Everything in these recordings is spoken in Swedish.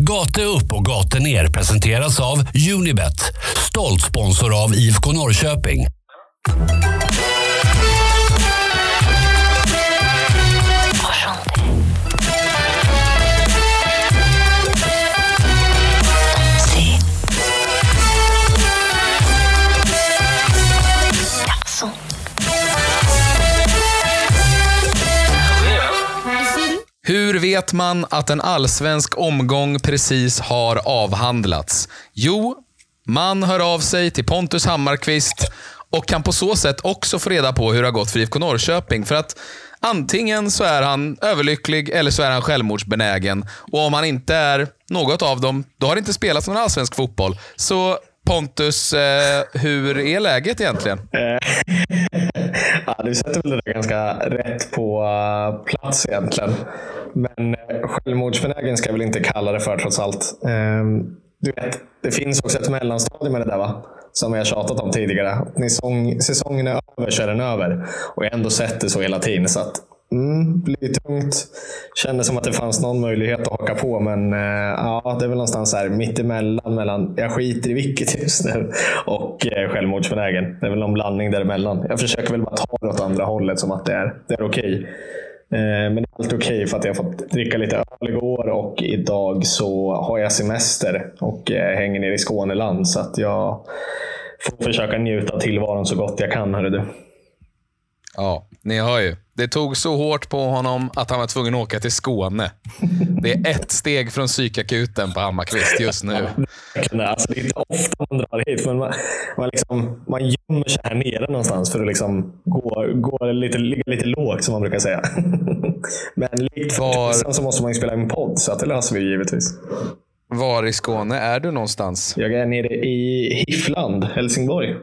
Gate upp och gate ner presenteras av Unibet, stolt sponsor av IFK Norrköping. Hur vet man att en allsvensk omgång precis har avhandlats? Jo, man hör av sig till Pontus Hammarkvist och kan på så sätt också få reda på hur det har gått för IFK Norrköping. För att antingen så är han överlycklig eller så är han självmordsbenägen. Och om han inte är något av dem, då har det inte spelats någon allsvensk fotboll. Så Pontus, eh, hur är läget egentligen? Eh, ja, du sätter väl det där ganska rätt på eh, plats egentligen. Men eh, självmordsbenägen ska jag väl inte kalla det för trots allt. Ehm, du vet, det finns också ett mellanstadium med det där va? Som vi har tjatat om tidigare. När säsong, säsongen är över så är den över. Och jag har ändå sett det så hela tiden. Så att, mm, blir tungt. Kändes som att det fanns någon möjlighet att haka på. Men eh, ja, det är väl någonstans här mittemellan. Mellan jag skiter i vilket just nu och eh, självmordsbenägen. Det är väl någon blandning däremellan. Jag försöker väl bara ta det åt andra hållet som att det är, det är okej. Okay. Men det är allt okej okay för att jag har fått dricka lite öl igår och idag så har jag semester och eh, hänger nere i Skåneland. Så att jag får försöka njuta av tillvaron så gott jag kan. Hörru du. Ja, ni hör ju. Det tog så hårt på honom att han var tvungen att åka till Skåne. Det är ett steg från psykakuten på Hammarkvist just nu. Alltså, det är inte ofta man drar hit, men man, man, liksom, man gömmer sig här nere någonstans för att liksom gå, gå lite, ligga lite lågt, som man brukar säga. Men likt Var... så måste man ju spela en podd, så att det löser vi givetvis. Var i Skåne är du någonstans? Jag är nere i Hiffland, Helsingborg.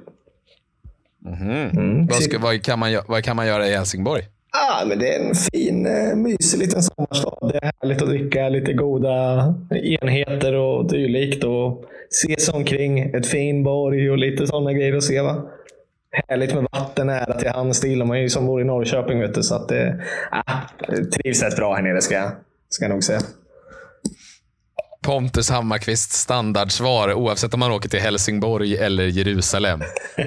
Mm. Mm. Vad, ska, vad, kan man, vad kan man göra i Helsingborg? Ah, men det är en fin, eh, mysig liten sommarstad. Det är härligt att dricka lite goda enheter och dylikt. Och se sig omkring. Ett fin borg och lite sådana grejer att se. Va? Härligt med vatten nära till hands. Det gillar man ju som bor i Norrköping. Vet du, så att det, ah, trivs rätt bra här nere ska jag, ska jag nog säga. Pontus Hammarkvists standardsvar oavsett om man åker till Helsingborg eller Jerusalem.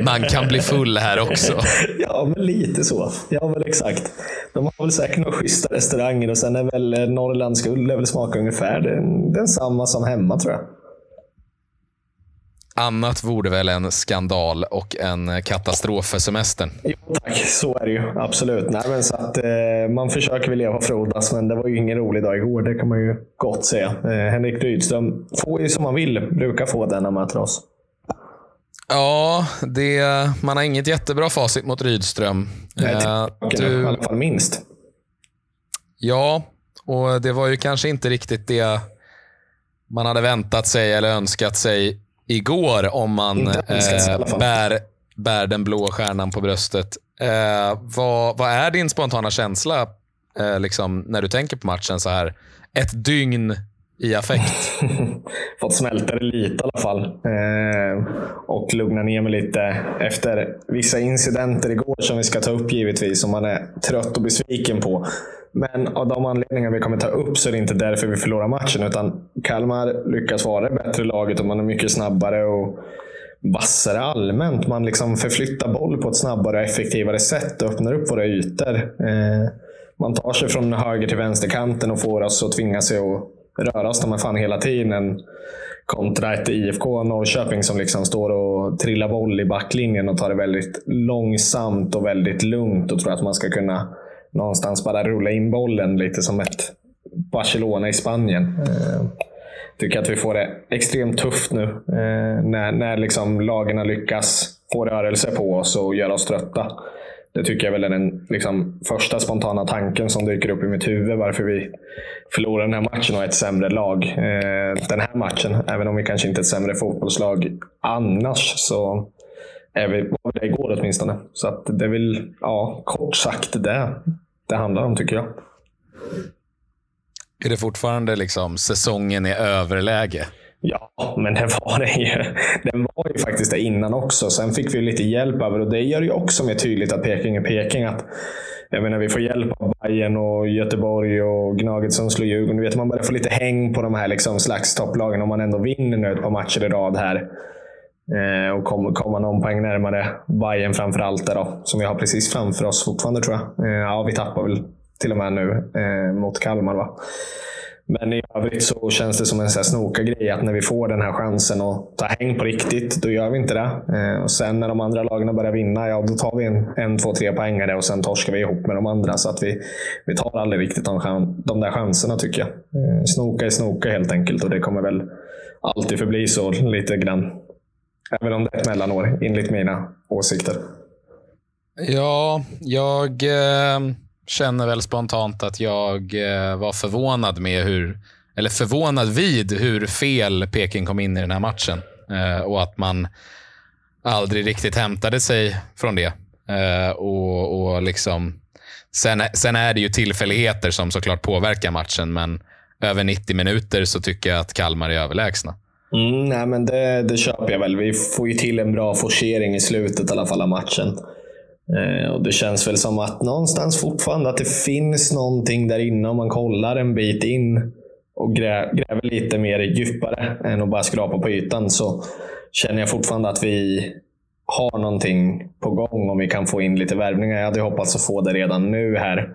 Man kan bli full här också. ja, men lite så. Ja, väl exakt. De har väl säkert några schyssta restauranger och sen är väl eh, Norrlands guld väl smaka ungefär den, densamma som hemma tror jag. Annat vore väl en skandal och en katastrof för semestern? Jo tack, så är det ju. Absolut. Nej, men så att, eh, man försöker väl leva och frodas, men det var ju ingen rolig dag igår. Det kan man ju gott säga. Eh, Henrik Rydström får ju som man vill. Brukar få den när man möter oss. Ja, det, man har inget jättebra facit mot Rydström. Nej, eh, du, I alla fall minst. Ja, och det var ju kanske inte riktigt det man hade väntat sig eller önskat sig igår om man eh, bär, bär den blå stjärnan på bröstet. Eh, vad, vad är din spontana känsla eh, liksom, när du tänker på matchen så här ett dygn i affekt? Fått smälta det lite i alla fall. Eh, och lugna ner mig lite efter vissa incidenter igår som vi ska ta upp givetvis, som man är trött och besviken på. Men av de anledningar vi kommer ta upp så är det inte därför vi förlorar matchen. Utan Kalmar lyckas vara det bättre laget och man är mycket snabbare och vassare allmänt. Man liksom förflyttar boll på ett snabbare och effektivare sätt och öppnar upp våra ytor. Eh, man tar sig från höger till vänsterkanten och får oss att tvinga sig att röra oss de fan hela tiden. Kontra ett IFK Norrköping som liksom står och trillar boll i backlinjen och tar det väldigt långsamt och väldigt lugnt och tror att man ska kunna någonstans bara rulla in bollen lite som ett Barcelona i Spanien. Eh, tycker att vi får det extremt tufft nu eh, när, när liksom lagen lyckas få rörelse på oss och göra oss trötta. Det tycker jag väl är den liksom, första spontana tanken som dyker upp i mitt huvud. Varför vi förlorar den här matchen och är ett sämre lag. Eh, den här matchen, även om vi kanske inte är ett sämre fotbollslag annars, så är vi, var vi det igår åtminstone. Så att det är väl ja, kort sagt det det handlar om tycker jag. Är det fortfarande liksom säsongen i överläge? Ja, men det var det ju. Den var ju faktiskt det innan också. Sen fick vi lite hjälp över och det gör ju också mer tydligt att Peking är Peking. Att jag menar, vi får hjälp av Bayern och Göteborg och Gnaget som slår Djurgården. Du vet, man börjar få lite häng på de här liksom slags topplagen om man ändå vinner nu ett par matcher i rad här. Eh, och kommer komma någon poäng närmare Bayern framför allt, där då, som vi har precis framför oss fortfarande tror jag. Eh, ja, vi tappar väl till och med nu eh, mot Kalmar. Va? Men i övrigt så känns det som en snoka grej att när vi får den här chansen att ta häng på riktigt, då gör vi inte det. Eh, och sen när de andra lagen börjar vinna, ja då tar vi en, en två, tre poängare och sen torskar vi ihop med de andra. Så att vi, vi tar aldrig riktigt de, de där chanserna tycker jag. Eh, snoka är snoka helt enkelt och det kommer väl alltid förbli så lite grann. Även om det är ett mellanår, enligt mina åsikter. Ja, jag... Eh känner väl spontant att jag eh, var förvånad med hur, eller förvånad vid hur fel Peking kom in i den här matchen. Eh, och att man aldrig riktigt hämtade sig från det. Eh, och, och liksom, sen, sen är det ju tillfälligheter som såklart påverkar matchen, men över 90 minuter så tycker jag att Kalmar är överlägsna. Mm, nej, men det, det köper jag väl. Vi får ju till en bra forcering i slutet i alla fall av matchen. Eh, och Det känns väl som att någonstans fortfarande att det finns någonting där inne om man kollar en bit in och gräver lite mer djupare än att bara skrapa på ytan så känner jag fortfarande att vi har någonting på gång om vi kan få in lite värvningar. Jag hade hoppats att få det redan nu här.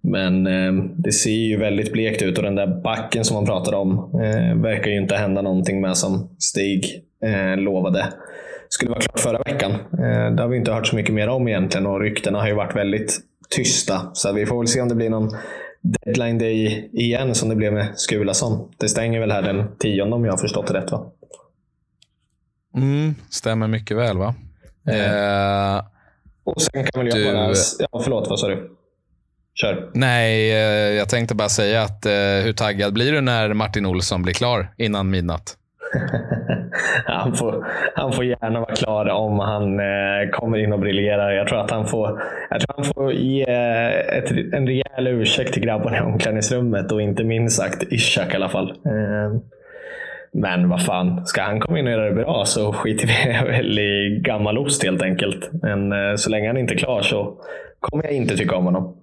Men eh, det ser ju väldigt blekt ut och den där backen som man pratade om eh, verkar ju inte hända någonting med som Stig eh, lovade skulle vara klart förra veckan. Eh, det har vi inte hört så mycket mer om egentligen och ryktena har ju varit väldigt tysta. Så vi får väl se om det blir någon deadline day igen som det blev med Skulason. Det stänger väl här den tionde om jag har förstått det rätt va? Mm, stämmer mycket väl va? Eh, och sen kan väl jag du... bara... Ja, förlåt, vad sa du? Kör. Nej, eh, jag tänkte bara säga att eh, hur taggad blir du när Martin Olsson blir klar innan midnatt? han, får, han får gärna vara klar om han eh, kommer in och briljerar. Jag tror att han får, jag tror han får ge eh, ett, en rejäl ursäkt till grabbarna i omklädningsrummet och inte minst sagt Ishak i alla fall. Eh, men vad fan, ska han komma in och göra det bra så skiter vi väl i gammal ost helt enkelt. Men eh, så länge han inte är klar så kommer jag inte tycka om honom.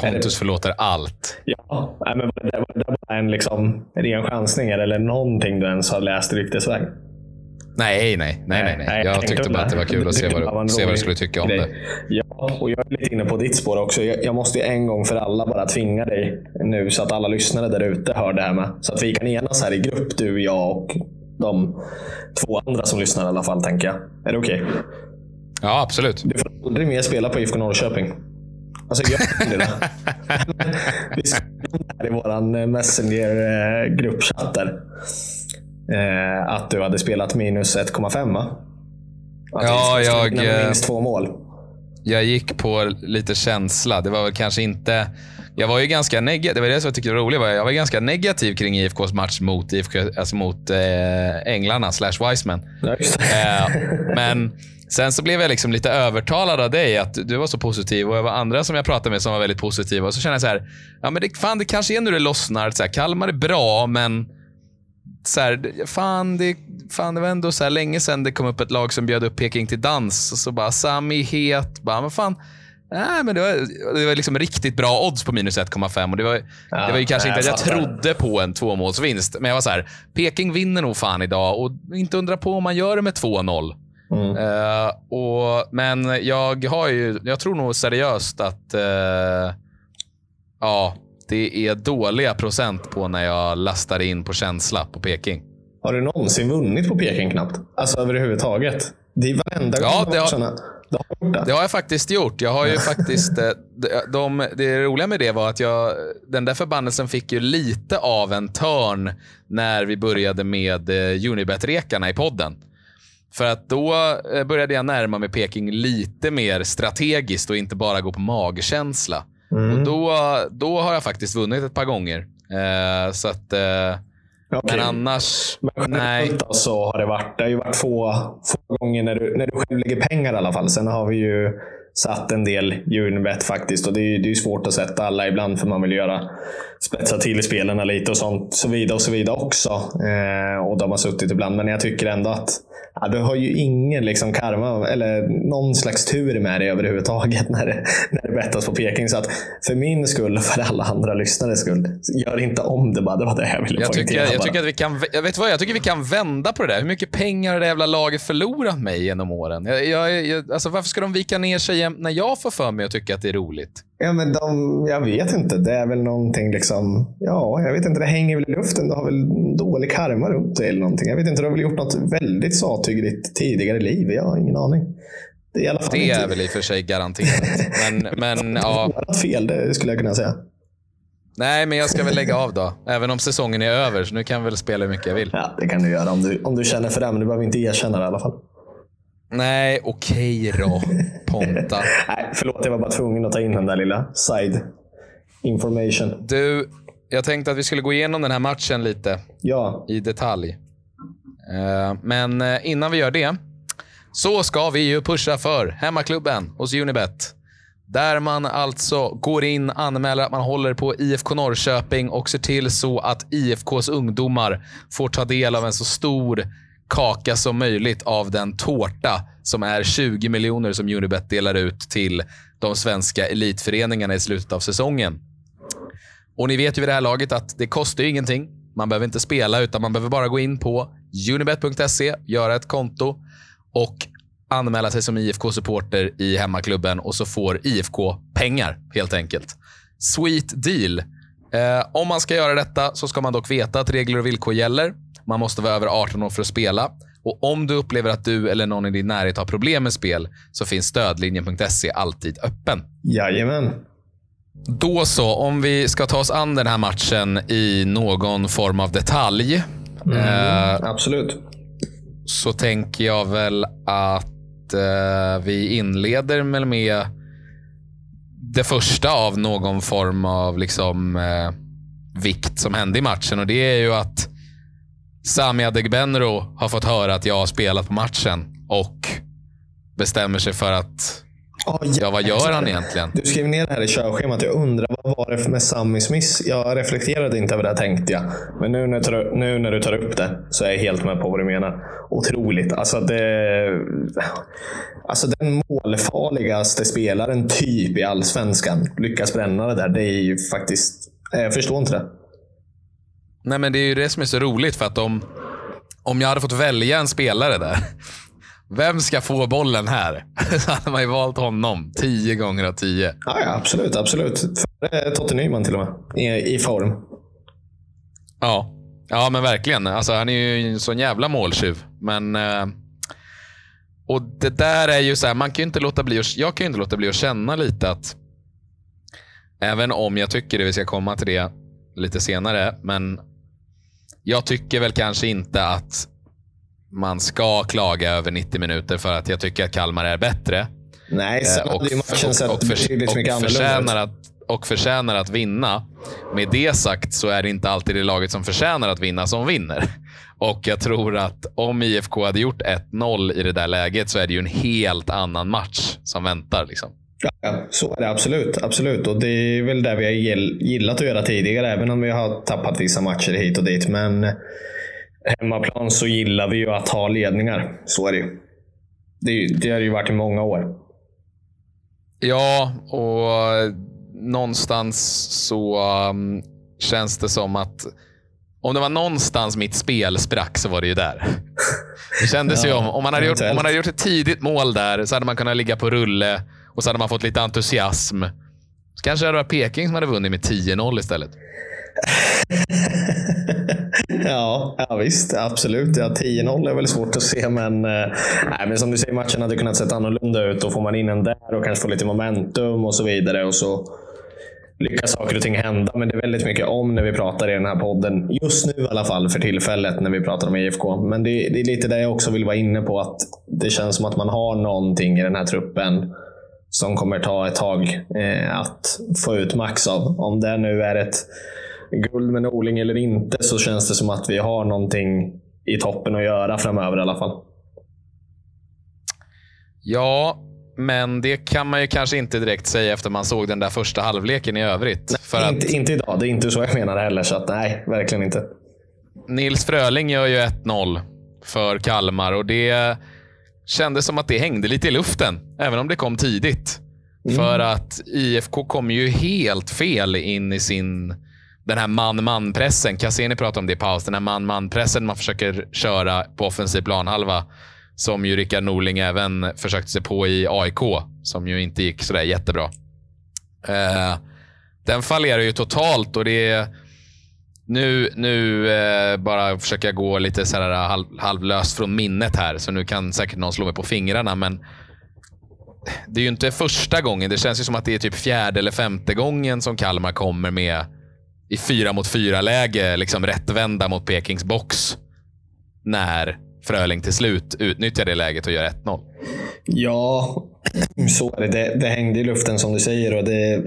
Pontus förlåter allt. Ja, men var det, var det bara en liksom, ren chansning eller någonting du ens har läst ryktesväg? Nej, nej, nej, nej, nej. Jag, jag tyckte bara att det var kul att se vad, se vad du skulle tycka om det. Ja, och jag är lite inne på ditt spår också. Jag, jag måste ju en gång för alla bara tvinga dig nu så att alla lyssnare där ute hör det här med. Så att vi kan enas här i grupp, du, jag och de två andra som lyssnar i alla fall, tänker jag. Är det okej? Okay? Ja, absolut. Du får aldrig mer spela på IFK Norrköping. Alltså, jag det. Vi skrev i vår Messenger-gruppchatt eh, att du hade spelat minus 1,5 va? Att ja, jag... Eh, minst två mål. Jag gick på lite känsla. Det var väl kanske inte... Jag var ju ganska negativ. Det var det som jag tyckte var roligt. Jag var ganska negativ kring IFKs match mot, IFK, alltså mot eh, Änglarna slash Wiseman. Eh, men Sen så blev jag liksom lite övertalad av dig att du var så positiv och jag var andra som jag pratade med som var väldigt positiva. Och så kände jag så här, ja men det, fan det kanske är nu det lossnar. Så här, Kalmar är bra, men så här, fan, det, fan, det var ändå så här länge sedan det kom upp ett lag som bjöd upp Peking till dans. Och så bara, Sami het. Bara, men fan, Nej, men det var, det var liksom riktigt bra odds på minus 1,5. Och det var, ja, det var ju kanske inte att jag trodde på en tvåmålsvinst. Men jag var så här, Peking vinner nog fan idag och inte undra på om man gör det med 2-0. Mm. Uh, och, men jag har ju, jag tror nog seriöst att uh, ja, det är dåliga procent på när jag lastar in på känsla på Peking. Har du någonsin vunnit på Peking knappt? Alltså överhuvudtaget? Det är varenda ja, gång det har, det. det har jag faktiskt gjort. Jag har ju faktiskt, eh, de, de, det roliga med det var att jag, den där förbannelsen fick ju lite av en törn när vi började med Unibet-rekarna i podden. För att då eh, började jag närma mig Peking lite mer strategiskt och inte bara gå på magkänsla. Mm. Och då, då har jag faktiskt vunnit ett par gånger. Eh, så att... Eh, okay. Men annars... Men nej. så har det varit. Det har ju varit få, få gånger när du, när du själv lägger pengar i alla fall. Sen har vi ju satt en del Unibet faktiskt. Och det är ju svårt att sätta alla ibland för man vill göra spetsa till spelarna lite och sånt. Så vidare och så vidare också. Eh, och de har suttit ibland. Men jag tycker ändå att ja, du har ju ingen liksom karma eller någon slags tur med dig överhuvudtaget när det, när det bettas på Peking. Så att för min skull och för alla andra lyssnares skull, gör inte om det bara. Det var det jag ville Jag tycker, poängtera. jag tycker att vi kan, jag vet vad, jag tycker vi kan vända på det där. Hur mycket pengar har det jävla laget förlorat mig genom åren? Jag, jag, jag, alltså varför ska de vika ner sig jämt när jag får för mig att tycka att det är roligt? Ja, men de, jag vet inte. Det är väl någonting liksom... Ja, jag vet inte. Det hänger väl i luften. Du har väl dålig karma runt dig eller någonting. Jag vet inte. Du har väl gjort något väldigt sattyg i ditt tidigare liv. Jag har ingen aning. Det är i alla fall Det är väl i och för sig garanterat. Men, men ja, fel, det skulle jag kunna säga. nej, men jag ska väl lägga av då. Även om säsongen är över, så nu kan jag väl spela hur mycket jag vill. Ja, det kan du göra om du, om du känner för det. Men du behöver inte erkänna det i alla fall. Nej, okej då. Ponta. Nej, förlåt. Jag var bara tvungen att ta in den där lilla side information. Du, jag tänkte att vi skulle gå igenom den här matchen lite Ja, i detalj. Eh, Men eh, innan vi gör det så ska vi ju pusha för hemmaklubben hos Unibet. Där man alltså går in, anmäler att man håller på IFK Norrköping och ser till så att IFKs ungdomar får ta del av en så stor kaka som möjligt av den tårta som är 20 miljoner som Unibet delar ut till de svenska elitföreningarna i slutet av säsongen. Och ni vet ju vid det här laget att det kostar ju ingenting. Man behöver inte spela, utan man behöver bara gå in på unibet.se, göra ett konto och anmäla sig som IFK-supporter i hemmaklubben och så får IFK pengar helt enkelt. Sweet deal. Eh, om man ska göra detta så ska man dock veta att regler och villkor gäller. Man måste vara över 18 år för att spela. Och om du upplever att du eller någon i din närhet har problem med spel så finns stödlinjen.se alltid öppen. jajamän. Då så, om vi ska ta oss an den här matchen i någon form av detalj. Eh, Absolut. så tänker jag väl att eh, vi inleder med, med det första av någon form av liksom, eh, vikt som hände i matchen. Och Det är ju att Sami Adegbenro har fått höra att jag har spelat på matchen och bestämmer sig för att, ja vad gör han egentligen? Du skrev ner det här i körschemat. Jag undrar vad var det med Sammy Smith? Jag reflekterade inte över det tänkte jag. Men nu när, du tar, nu när du tar upp det så är jag helt med på vad du menar. Otroligt. Alltså, det, alltså den målfarligaste spelaren typ i allsvenskan lyckas bränna det där. Det är ju faktiskt... Jag förstår inte det. Nej, men det är ju det som är så roligt. för att om, om jag hade fått välja en spelare där. Vem ska få bollen här? Så hade man ju valt honom. Tio gånger av tio. Ja, ja absolut. absolut. Före Totte Nyman till och med. I, i form. Ja, ja men verkligen. Alltså, han är ju en sån jävla måltjuv. Men, eh, och det där är ju så här, man kan ju inte låta bli att, jag kan ju inte låta bli att känna lite att även om jag tycker det, vi ska komma till det lite senare, men jag tycker väl kanske inte att man ska klaga över 90 minuter för att jag tycker att Kalmar är bättre. Nej, sen Eh, hade ju matchen sett och, betydligt mycket och, ut. förtjänar att, och förtjänar att vinna. Med det sagt så är det inte alltid det laget som förtjänar att vinna som vinner. Och jag tror att om IFK hade gjort 1-0 i det där läget så är det ju en helt annan match som väntar. Liksom. Ja, så är det absolut. absolut. Och Det är väl det vi har gill- gillat att göra tidigare, även om vi har tappat vissa matcher hit och dit. Men hemmaplan så gillar vi ju att ha ledningar. Så är det ju. Det, ju- det har det ju varit i många år. Ja, och någonstans så um, känns det som att om det var någonstans mitt spel sprack så var det ju där. Det kändes ju Ja, om, om, man hade gjort, om man hade gjort ett tidigt mål där så hade man kunnat ligga på rulle och så hade man fått lite entusiasm. Så kanske det hade varit Peking som hade vunnit med 10-0 istället. ja, ja, visst. Absolut. Ja, 10-0 är väl svårt att se, men, eh, nej, men som du säger, matchen hade kunnat se annorlunda ut. Då får man in en där och kanske får lite momentum och så vidare. Och så lyckas saker och ting hända. Men det är väldigt mycket om när vi pratar i den här podden. Just nu i alla fall, för tillfället, när vi pratar om IFK. Men det, det är lite det jag också vill vara inne på. att Det känns som att man har någonting i den här truppen som kommer ta ett tag eh, att få ut max av. Om det nu är ett guld med Norling eller inte så känns det som att vi har någonting i toppen att göra framöver i alla fall. Ja, men det kan man ju kanske inte direkt säga efter man såg den där första halvleken i övrigt. För att Inte, inte idag. Det är inte så jag menar heller. Så att, nej, verkligen inte. Nils Fröling gör ju 1-0 för Kalmar och det kändes som att det hängde lite i luften, även om det kom tidigt. Mm. För att IFK kom ju helt fel in i sin den här man-man-pressen. Cassini pratade om det i paus. Den här man-man-pressen man försöker köra på offensiv planhalva. Som ju Rickard Norling även försökte sig på i AIK. Som ju inte gick sådär jättebra. Eh, den fallerar ju totalt och det är... Nu, nu eh, bara försöker jag gå lite så här halv, halvlöst från minnet här. Så nu kan säkert någon slå mig på fingrarna. Men det är ju inte första gången. Det känns ju som att det är typ fjärde eller femte gången som Kalmar kommer med i fyra mot fyra läge liksom rättvända mot Pekings box. När Fröling till slut utnyttjar det läget och gör 1-0. Ja, så är det. det. Det hängde i luften som du säger och det,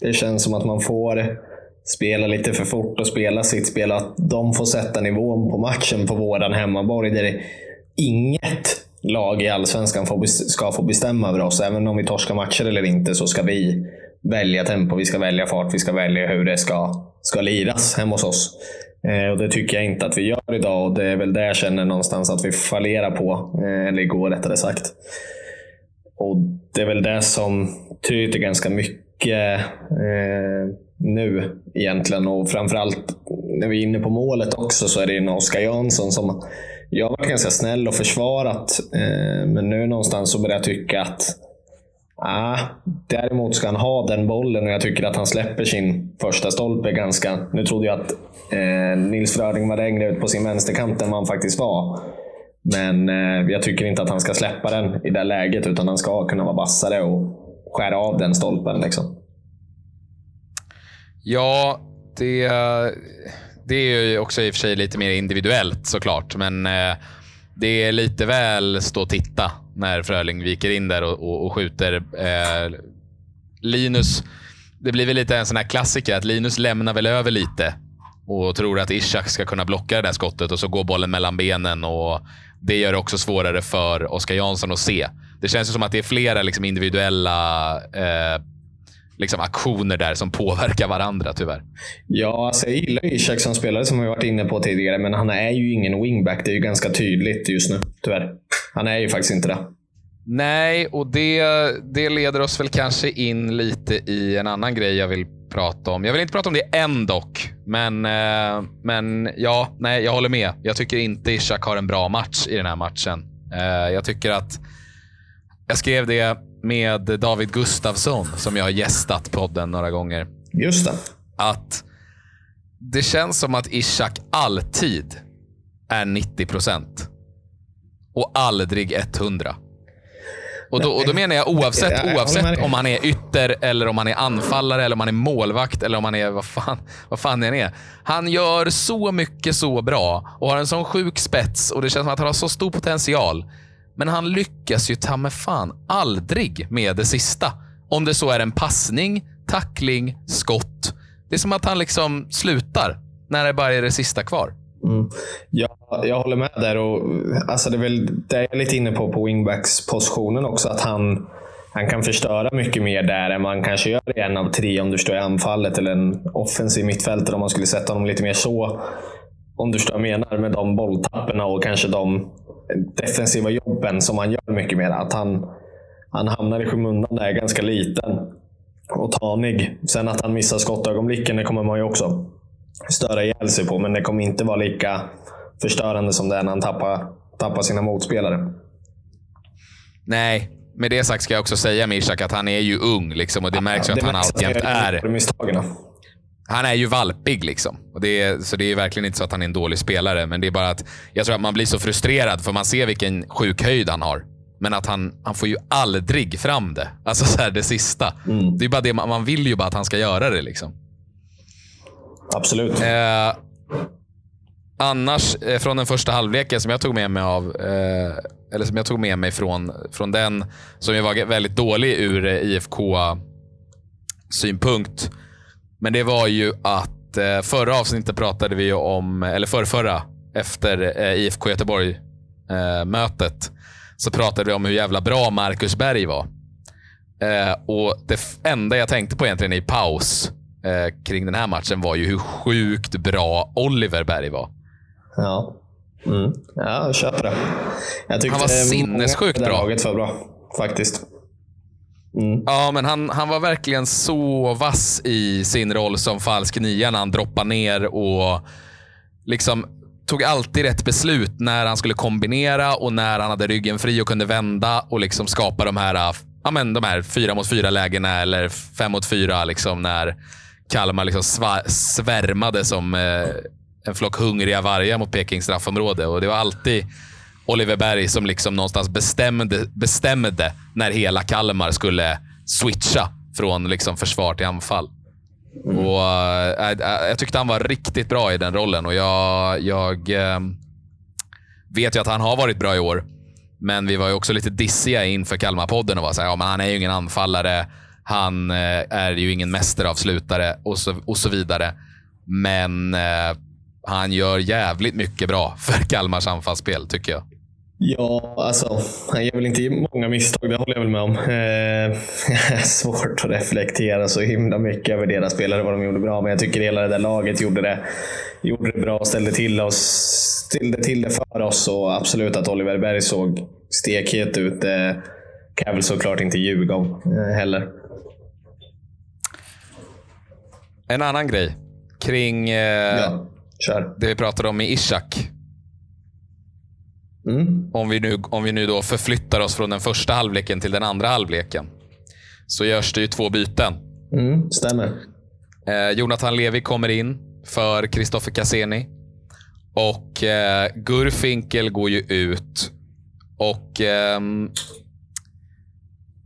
det känns som att man får spela lite för fort och spela sitt spel. Att de får sätta nivån på matchen på våran hemmaborg. Där inget lag i Allsvenskan får, ska få bestämma över oss. Även om vi torskar matcher eller inte så ska vi välja tempo, vi ska välja fart, vi ska välja hur det ska, ska liras hemma hos oss. Eh, och Det tycker jag inte att vi gör idag och det är väl det jag känner någonstans att vi fallerar på. Eh, eller igår rättare sagt. Och Det är väl det som tryter ganska mycket eh, nu egentligen. Och framförallt när vi är inne på målet också så är det en Oskar Jansson som jag har varit ganska snäll och försvarat. Eh, men nu någonstans så börjar jag tycka att Ah, däremot ska han ha den bollen och jag tycker att han släpper sin första stolpe ganska... Nu trodde jag att eh, Nils Fröding var längre ut på sin vänsterkant än vad han faktiskt var. Men eh, jag tycker inte att han ska släppa den i det läget, utan han ska kunna vara vassare och skära av den stolpen. Liksom. Ja, det, det är ju också i och för sig lite mer individuellt såklart. Men eh, det är lite väl stå och titta när Fröling viker in där och, och, och skjuter. Eh, Linus, det blir väl lite en sån här klassiker att Linus lämnar väl över lite och tror att Ishak ska kunna blocka det där skottet och så går bollen mellan benen. och Det gör det också svårare för Oskar Jansson att se. Det känns som att det är flera liksom individuella eh, liksom aktioner där som påverkar varandra tyvärr. Ja, alltså jag gillar Ishak som spelare som vi varit inne på tidigare, men han är ju ingen wingback. Det är ju ganska tydligt just nu, tyvärr. Han är ju faktiskt inte det. Nej, och det, det leder oss väl kanske in lite i en annan grej jag vill prata om. Jag vill inte prata om det än dock, men, eh, men ja, nej, jag håller med. Jag tycker inte Ishak har en bra match i den här matchen. Eh, jag tycker att jag skrev det med David Gustafsson som jag har gästat podden några gånger. Just det. Att det känns som att Ishak alltid är 90 procent och aldrig 100. Och då, och då menar jag oavsett, oavsett om han är ytter, eller om han är anfallare, eller om han är målvakt, eller om han är vad fan, vad fan han är. Han gör så mycket så bra och har en sån sjuk spets och det känns som att han har så stor potential. Men han lyckas ju ta med fan aldrig med det sista. Om det så är en passning, tackling, skott. Det är som att han liksom slutar när det bara är det sista kvar. Mm. Ja, jag håller med där. Och, alltså det är väl det jag är lite inne på på wingbacks-positionen också. Att han, han kan förstöra mycket mer där än man kanske gör i en av tre om du står i anfallet eller en offensiv mittfältare om man skulle sätta honom lite mer så. Om du förstår vad jag menar med de bolltapperna och kanske de defensiva jobben som han gör mycket mer. Att han, han hamnar i skymundan där ganska liten och tanig. Sen att han missar skottögonblicken, det kommer man ju också störa ihjäl sig på. Men det kommer inte vara lika förstörande som det är när han tappar, tappar sina motspelare. Nej, med det sagt ska jag också säga Mishak att han är ju ung liksom, och det märks ju att han alltjämt är... han är ju valpig liksom. Och det är, så det är verkligen inte så att han är en dålig spelare. Men det är bara att jag tror att man blir så frustrerad för man ser vilken sjuk höjd han har. Men att han, han får ju aldrig fram det. Alltså så här, det sista. Mm. Det är bara det, man, man vill ju bara att han ska göra det. liksom. Absolut. Eh, annars, eh, från den första halvleken som jag tog med mig av, eh, eller som jag tog med mig från, från den, som ju var väldigt dålig ur eh, IFK-synpunkt, men det var ju att eh, förra avsnittet pratade vi om, eller förrförra, efter eh, IFK Göteborg-mötet, eh, så pratade vi om hur jävla bra Marcus Berg var. Eh, och Det enda jag tänkte på egentligen i paus eh, kring den här matchen var ju hur sjukt bra Oliver Berg var. Ja. Mm. Ja, jag köper det. Jag Han var sinnessjukt bra. Laget var bra, faktiskt. Mm. Ja, men han, han var verkligen så vass i sin roll som falsk nia när han droppade ner och liksom tog alltid rätt beslut när han skulle kombinera och när han hade ryggen fri och kunde vända och liksom skapa de här, ja, men de här fyra mot fyra lägena eller fem mot fyra liksom när Kalmar liksom svärmade som eh, en flock hungriga vargar mot Pekings straffområde. Och det var alltid Oliver Berg som liksom någonstans bestämde, bestämde när hela Kalmar skulle switcha från liksom försvar till anfall. Mm. Och, äh, jag tyckte han var riktigt bra i den rollen och jag, jag äh, vet ju att han har varit bra i år. Men vi var ju också lite dissiga inför Kalmar-podden och var såhär, ja, men han är ju ingen anfallare. Han är ju ingen mästeravslutare och så, och så vidare. Men han gör jävligt mycket bra för Kalmars anfallsspel, tycker jag. Ja, alltså han gör väl inte många misstag, det håller jag väl med om. Eh, svårt att reflektera så himla mycket över deras spelare, vad de gjorde bra. Men jag tycker hela det där laget gjorde det, gjorde det bra och ställde till, oss, ställde till det för oss. Och absolut att Oliver Berg såg stekhet ut, det kan jag väl såklart inte ljuga om eh, heller. En annan grej kring eh, ja, det vi pratade om med Ishak. Mm. Om, vi nu, om vi nu då förflyttar oss från den första halvleken till den andra halvleken. Så görs det ju två byten. Mm, stämmer. Eh, Jonathan Levi kommer in för Kristoffer Cassini. Och eh, Gurfinkel går ju ut. Och eh,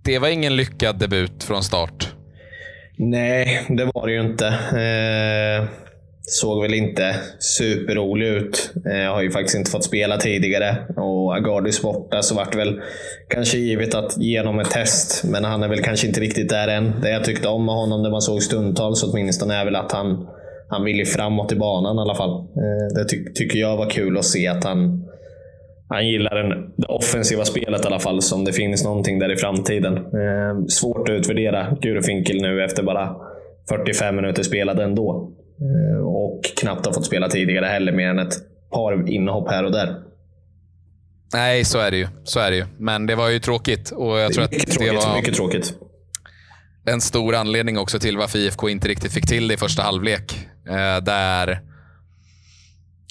det var ingen lyckad debut från start. Nej, det var det ju inte. Eh såg väl inte superrolig ut. Jag eh, har ju faktiskt inte fått spela tidigare och Agardis borta så vart väl kanske givet att ge honom ett test. Men han är väl kanske inte riktigt där än. Det jag tyckte om med honom, det man såg stundtals åtminstone, är väl att han, han vill ju framåt i banan i alla fall. Eh, det ty tycker jag var kul att se att han, han gillar den, det offensiva spelet i alla fall, som det finns någonting där i framtiden. Eh, svårt att utvärdera Gurefinkel nu efter bara 45 minuter spelad ändå. Eh, och knappt har fått spela tidigare heller, mer än ett par inhopp här och där. Nej, så är det ju. Så är det ju. Men det var ju tråkigt. Och jag tror att tråkigt, det var mycket tråkigt. En stor anledning också till varför IFK inte riktigt fick till det i första halvlek. Eh, där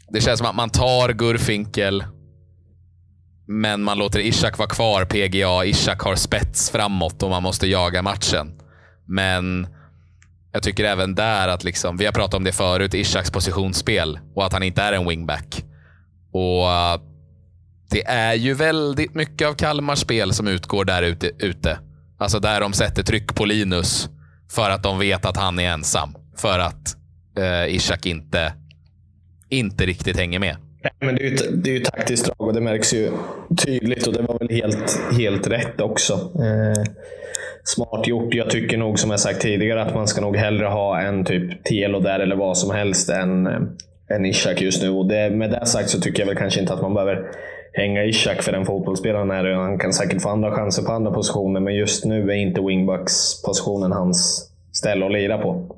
det känns som att man tar Gurfinkel, men man låter Ishak vara kvar. PGA. Ishak har spets framåt och man måste jaga matchen. Men jag tycker även där att, liksom, vi har pratat om det förut, Ishaks positionsspel och att han inte är en wingback. Och eh, Det är ju väldigt mycket av Kalmars spel som utgår där ute, ute. Alltså där de sätter tryck på Linus för att de vet att han är ensam. För att eh, Ishak inte, inte riktigt hänger med. Men det är, ju, det är ju taktiskt drag och det märks ju tydligt och det var väl helt, helt rätt också. Eh, smart gjort. Jag tycker nog som jag sagt tidigare att man ska nog hellre ha en typ Telo där eller vad som helst än, än Ishak just nu. Och det, med det sagt så tycker jag väl kanske inte att man behöver hänga Ishak för den fotbollsspelaren är. Han kan säkert få andra chanser på andra positioner, men just nu är inte wingbacks-positionen hans ställe att lira på.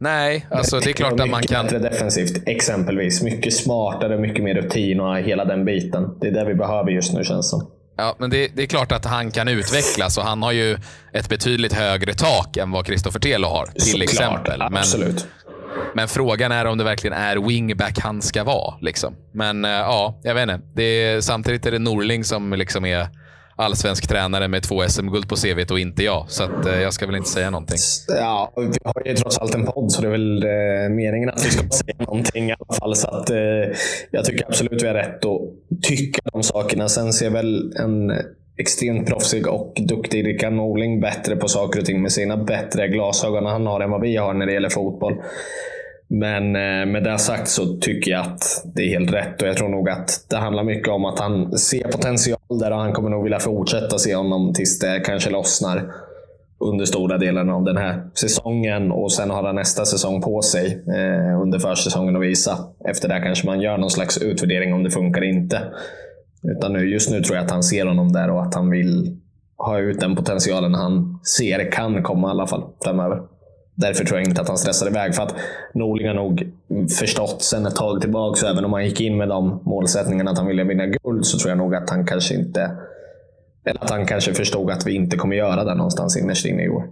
Nej, alltså det är klart att man kan... Mycket bättre defensivt, exempelvis. Mycket smartare, mycket mer rutin och hela den biten. Det är det vi behöver just nu, känns det som. Ja, men det, det, är klart att han kan utvecklas och han har ju ett betydligt högre tak än vad Kristoffer Telo har. Till Såklart, exempel. Men, absolut. Men frågan är om det verkligen är wingback han ska vara. Liksom. Men uh, ja, jag vet inte. Det är, samtidigt är det Norling som liksom är allsvensk tränare med två SM-guld på CV och inte jag. Så att, eh, jag ska väl inte säga någonting. Ja, vi har ju trots allt en podd, så det är väl eh, meningen att vi ska säga någonting i alla fall. Så att, eh, jag tycker absolut vi har rätt att tycka de sakerna. Sen ser väl en extremt proffsig och duktig Rickard Norling bättre på saker och ting med sina bättre glasögon han har än vad vi har när det gäller fotboll. Men eh, med det sagt så tycker jag att det är helt rätt och jag tror nog att det handlar mycket om att han ser potential där och han kommer nog vilja fortsätta se honom tills det kanske lossnar under stora delen av den här säsongen och sen har han nästa säsong på sig eh, under försäsongen att visa. Efter det kanske man gör någon slags utvärdering om det funkar eller inte. Utan nu, just nu tror jag att han ser honom där och att han vill ha ut den potentialen han ser kan komma i alla fall framöver. Därför tror jag inte att han stressade iväg. För att Norling har nog förstått sen ett tag tillbaka, så även om han gick in med de målsättningarna att han ville vinna guld, så tror jag nog att han kanske inte... Eller att han kanske förstod att vi inte kommer göra det någonstans innerst inne i år.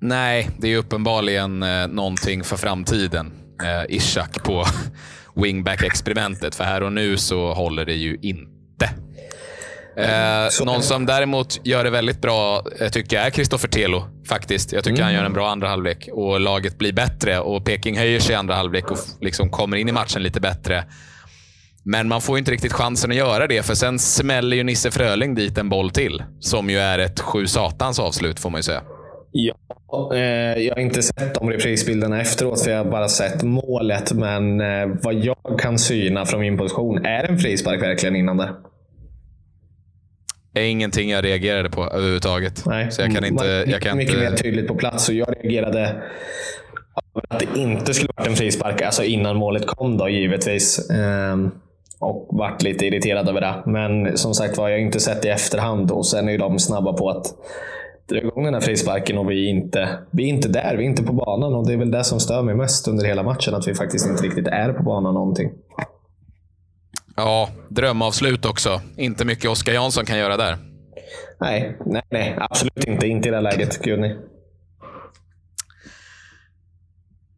Nej, det är uppenbarligen eh, någonting för framtiden. Eh, Ishak på wingback-experimentet. För här och nu så håller det ju inte. Eh, någon som däremot gör det väldigt bra eh, tycker jag är Kristoffer Telo. Faktiskt. Jag tycker mm. han gör en bra andra halvlek och laget blir bättre. och Peking höjer sig i andra halvlek och liksom kommer in i matchen lite bättre. Men man får inte riktigt chansen att göra det, för sen smäller ju Nisse Fröling dit en boll till. Som ju är ett sju satans avslut, får man ju säga. Ja, eh, jag har inte sett de reprisbilderna efteråt, för jag har bara sett målet. Men eh, vad jag kan syna från min position, är en frispark verkligen innan där? Är ingenting jag reagerade på överhuvudtaget. Nej. Så jag kan inte, jag kan mycket inte... mer tydligt på plats. Och jag reagerade att det inte skulle varit en frispark alltså innan målet kom då givetvis. Ehm, och vart lite irriterad över det. Men som sagt var, jag har inte sett det i efterhand. Och sen är ju de snabba på att dra igång den här frisparken och vi är, inte, vi är inte där. Vi är inte på banan. Och det är väl det som stör mig mest under hela matchen. Att vi faktiskt inte riktigt är på banan någonting. Ja, drömavslut också. Inte mycket Oskar Jansson kan göra där. Nej, nej, nej absolut inte. Inte i det här läget. Gud nej.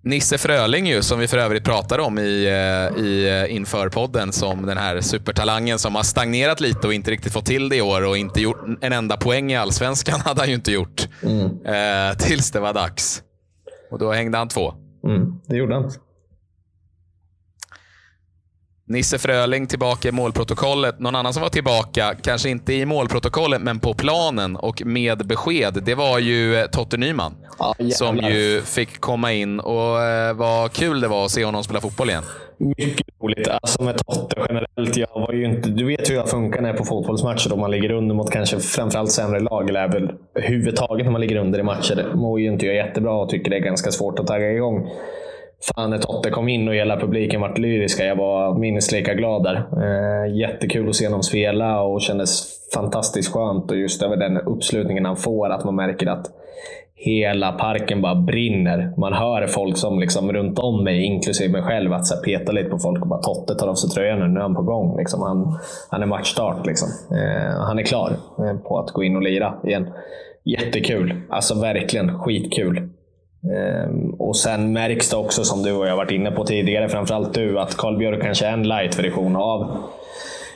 Nisse Fröling ju, som vi för övrigt pratade om i, eh, i, eh, inför podden som den här supertalangen som har stagnerat lite och inte riktigt fått till det i år och inte gjort en enda poäng i allsvenskan hade han ju inte gjort. Mm. Eh, tills det var dags. Och då hängde han två. Mm, det gjorde han. Nisse Fröling tillbaka i målprotokollet. Någon annan som var tillbaka, kanske inte i målprotokollet, men på planen och med besked, det var ju eh, Totte Nyman. Ja, som ju fick komma in och eh, vad kul det var att se honom spela fotboll igen. Mycket roligt. Alltså med Totte generellt. Jag var ju inte, du vet hur jag funkar när jag är på fotbollsmatcher. Då man ligger under mot kanske framförallt sämre lag. Eller väl överhuvudtaget när man ligger under i matcher. Mår ju inte jag jättebra och tycker det är ganska svårt att tagga igång. Fan, när Totte kom in och hela publiken vart lyriska. Jag var minst lika glad där. Eh, jättekul att se honom spela och kändes fantastiskt skönt. Och just över den uppslutningen han får, att man märker att hela parken bara brinner. Man hör folk som liksom runt om mig, inklusive mig själv, att så här, peta lite på folk och bara “Totte tar av sig tröjan nu, nu är han på gång”. Liksom. Han, han är matchstart. Liksom. Eh, han är klar eh, på att gå in och lira igen. Jättekul. Alltså verkligen skitkul. Ehm, och sen märks det också, som du och jag varit inne på tidigare, framförallt du, att Karl Björk kanske är en light-version av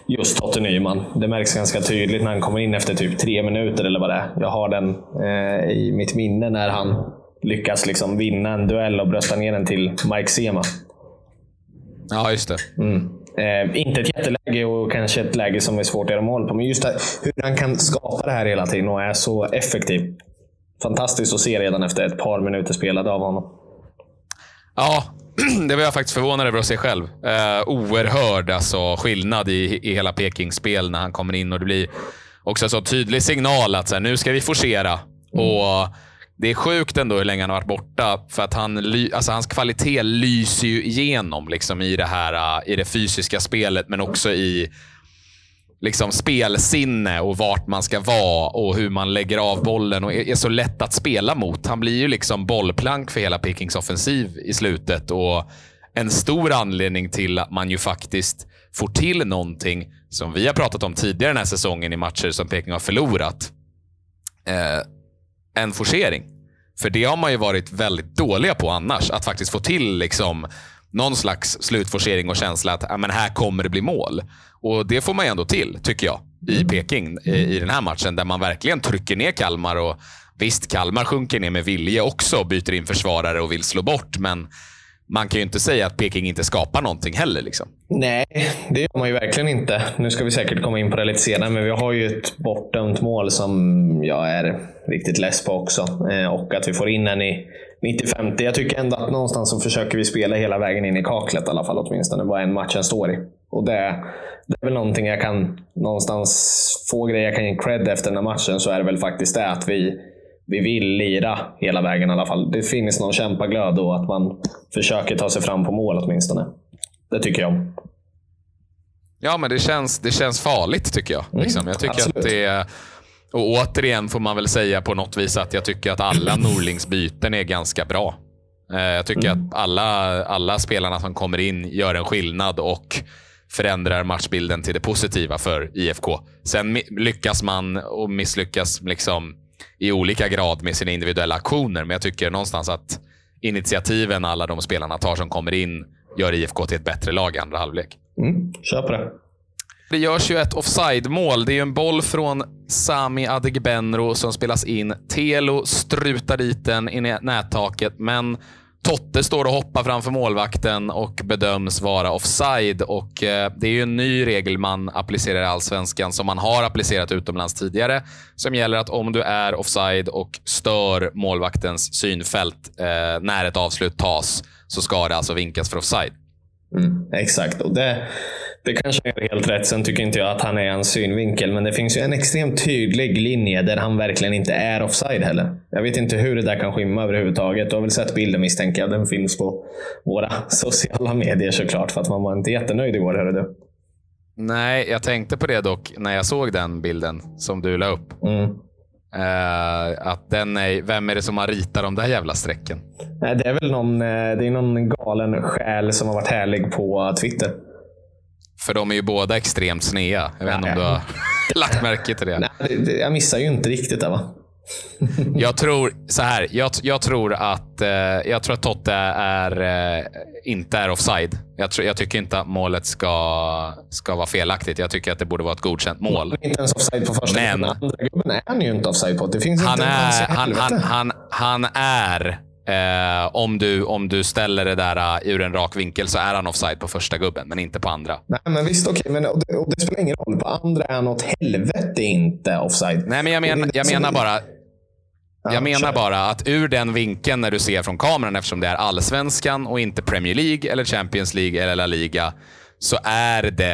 just Totte Nyman. Det märks ganska tydligt när han kommer in efter typ tre minuter eller vad det är. Jag har den eh, i mitt minne när han lyckas liksom vinna en duell och brösta ner den till Mike Sema. Ja, just det. Mm. Eh, inte ett jätteläge och kanske ett läge som är svårt att göra mål på, men just det, hur han kan skapa det här hela tiden och är så effektiv fantastiskt att se redan efter ett par minuter spelade av honom. Ja, det var jag faktiskt förvånad över att se själv. Eh, oerhörd alltså, skillnad i, i hela Pekings spel när han kommer in och det blir också en så tydlig signal att så här, nu ska vi forcera. Mm. Och Det är sjukt ändå hur länge han har varit borta. För att han, alltså hans kvalitet lyser ju igenom liksom, i, det här, i det fysiska spelet, men också i liksom spelsinne och vart man ska vara och hur man lägger av bollen och är, så lätt att spela mot. Han blir ju liksom bollplank för hela Pekings offensiv i slutet och en stor anledning till att man ju faktiskt får till någonting som vi har pratat om tidigare den här säsongen i matcher som Peking har förlorat. Eh, en forcering. För det har man ju varit väldigt dåliga på annars. Att faktiskt få till liksom någon slags slutforcering och känsla att men här kommer det bli mål. Och Det får man ju ändå till, tycker jag, i. Peking i, i den här matchen. Där man verkligen trycker ner Kalmar. och Visst, Kalmar sjunker ner med vilje också och byter in försvarare och vill slå bort. Men man kan ju inte säga att Peking inte skapar någonting heller. Liksom. Nej, det gör man ju verkligen inte. Nu ska vi säkert komma in på det lite senare, men vi har ju ett bortdömt mål som jag är riktigt less på också. Eh, och att vi får in en i 90-50. Jag tycker ändå att någonstans så försöker vi spela hela vägen in i kaklet i alla fall åtminstone. Vad en matchen står i. Och det, det är väl någonting jag kan någonstans få grejer jag kan ge cred efter den här matchen så är det väl faktiskt det att vi, vi vill lira hela vägen i alla fall. Det finns någon kämpaglöd och att man försöker ta sig fram på mål åtminstone. Det tycker jag om. Ja, men det känns, det känns farligt tycker jag. Liksom. Jag tycker absolut. att det är Och återigen får man väl säga på något vis att jag tycker att alla Norlings byten är ganska bra. Eh, jag tycker mm. att alla, alla spelarna som kommer in gör en skillnad och förändrar matchbilden till det positiva för IFK. Sen lyckas man och misslyckas liksom i olika grad med sina individuella aktioner, men jag tycker någonstans att initiativen alla de spelarna tar som kommer in gör IFK till ett bättre lag i andra halvlek. Mm, kör på det. Det görs ju ett offside-mål. Det är en boll från Sami Adegbenro som spelas in. Telo strutar dit den i nättaket, men Totte står och hoppar framför målvakten och bedöms vara offside. Och eh, Det är ju en ny regel man applicerar i allsvenskan som man har applicerat utomlands tidigare. Som gäller att om du är offside och stör målvaktens synfält eh, när ett avslut tas så ska det alltså vinkas för offside. Mm, exakt. Och det, det kanske är helt rätt. Sen tycker inte jag att han är en synvinkel, men det finns ju en extremt tydlig linje där han verkligen inte är offside heller. Jag vet inte hur det där kan skymma överhuvudtaget. Du har väl sett bilden misstänker jag. Den finns på våra sociala medier såklart, för att man var inte jättenöjd igår. Hörde du. Nej, jag tänkte på det dock när jag såg den bilden som du la upp. Mm. Uh, att den är, vem är det som har ritat de där jävla strecken? Det är väl någon, eh, det är någon galen själ som har varit härlig på Twitter. För de är ju båda extremt snea. Jag vet inte om du har lagt märke till det. Nej, jag missar ju inte riktigt det va? jag tror så här. Jag, jag tror att eh, jag tror att Totte är, eh, inte är offside. Jag, tror, jag, tycker inte att målet ska, ska vara felaktigt. Jag tycker att det borde vara ett godkänt mål. Inte ens offside på första Men, andra gubben är han ju inte offside på. Det finns han inte är, han, han, han, han, är Eh, om, du, om du ställer det där uh, ur en rak vinkel så är han offside på första gubben, men inte på andra. Nej, men visst, okej. Okay, och, det, och det spelar ingen roll. På andra är han åt helvete inte offside. Nej, men jag, men, jag menar bara jag menar bara att ur den vinkeln när du ser från kameran, eftersom det är allsvenskan och inte Premier League, eller Champions League eller La Liga, så är det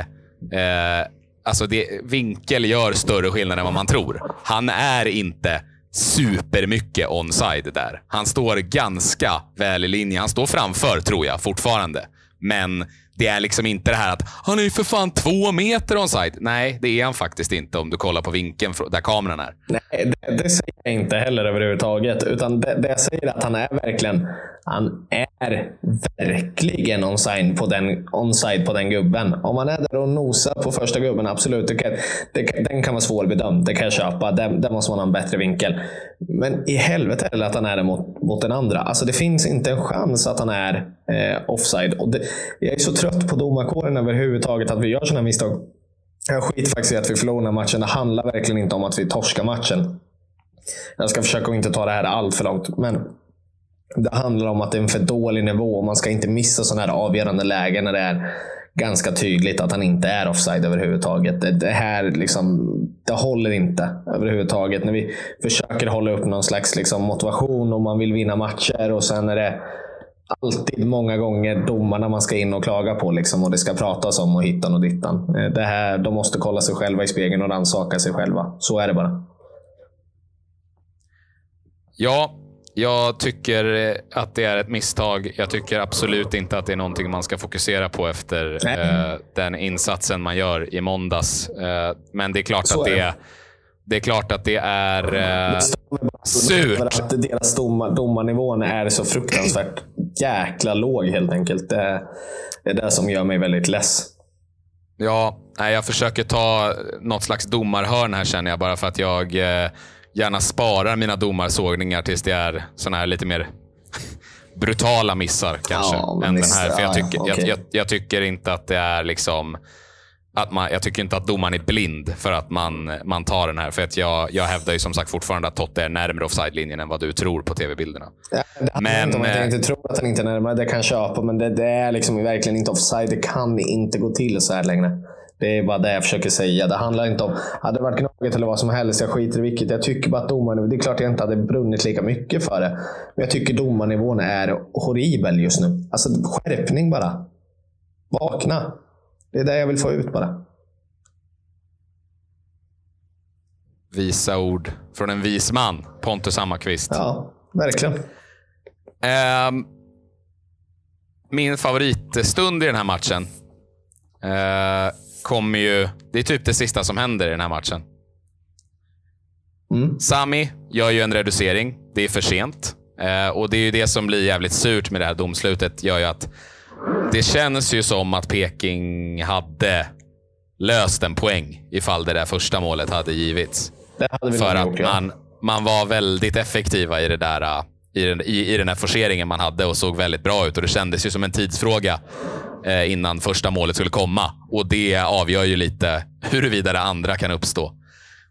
eh, Alltså det, vinkel gör större skillnad än vad man tror. Han är inte supermycket onside där. Han står ganska väl i linje. Han står framför, tror jag, fortfarande. Men det är liksom inte det här att han är ju för fan två meter onside. Nej, det är han faktiskt inte om du kollar på vinkeln där kameran är. Nej, det, det säger jag inte heller överhuvudtaget. Utan det, det jag säger är att han är verkligen han är verkligen onside på den, onside på den gubben. Om man är där och nosar på första gubben, absolut. Det kan, det, den kan vara svårbedömd. Det kan jag köpa. Där, där måste man ha en bättre vinkel. Men i helvete heller att han är det mot, mot den andra. Alltså det finns inte en chans att han är Eh, offside. Och det, jag är så trött på domarkåren överhuvudtaget att vi gör sådana misstag. Jag skiter faktiskt i att vi förlorar den här matchen. Det handlar verkligen inte om att vi torskar matchen. Jag ska försöka att inte ta det här allt för långt. Men det handlar om att det är en för dålig nivå. Man ska inte missa sådana här avgörande lägen när det är ganska tydligt att han inte är offside överhuvudtaget. Det, det här liksom, det håller inte överhuvudtaget. När vi försöker hålla upp någon slags liksom, motivation och man vill vinna matcher och sen är det alltid många gånger domarna man ska in och klaga på liksom, och det ska pratas om och hittan och dittan. Eh, det här, de måste kolla sig själva i spegeln och rannsaka sig själva. Så är det bara. Ja, jag tycker att det är ett misstag. Jag tycker absolut inte att det är någonting man ska fokusera på efter eh, den insatsen man gör i måndags. Eh, men det är klart Så att det är, det är klart att det är eh, surt. Att deras domar, domarnivån är så fruktansvärt jäkla låg helt enkelt. Det är det som gör mig väldigt less. Ja, jag försöker ta något slags domarhörn här känner jag bara för att jag eh, gärna sparar mina domarsågningar tills det är såna här lite mer brutala missar kanske. Ja, än den här. För jag, tycker, ja, okay. jag, jag, jag, tycker inte att det är liksom att man, jag tycker inte att domaren är blind för att man, man tar den här. För att jag, jag hävdar ju som sagt fortfarande att Totte är närmare offside-linjen än vad du tror på tv-bilderna. Ja, det men, inte om att jag inte tror att han inte är närmare. Det kan jag köpa, men det, det, är liksom verkligen inte offside. Det kan inte gå till så här längre. Det är bara det jag försöker säga. Det handlar inte om, hade det varit Gnaget eller vad som helst, jag skiter i vilket. Jag tycker bara att domarnivån, det är klart jag inte hade brunnit lika mycket för det. Men jag tycker domarnivån är horribel just nu. Alltså skärpning bara. Vakna. Det är det jag vill få ut bara. Visa ord från en vis man, Pontus Hammarkvist. Ja, verkligen. Um, min favoritstund i den här matchen uh, kommer ju... Det är typ det sista som händer i den här matchen. Mm. Sami gör ju en reducering. Det är för sent. Eh, och det är ju det som blir jävligt surt med det här domslutet. gör ju att Det känns ju som att Peking hade löst en poäng ifall det där första målet hade givits. Det hade vi För att gjort, ja. man, man var väldigt effektiva i, det där, i, den, i, i den här forceringen man hade och såg väldigt bra ut. Och Det kändes ju som en tidsfråga eh, innan första målet skulle komma. Och Det avgör ju lite huruvida det andra kan uppstå.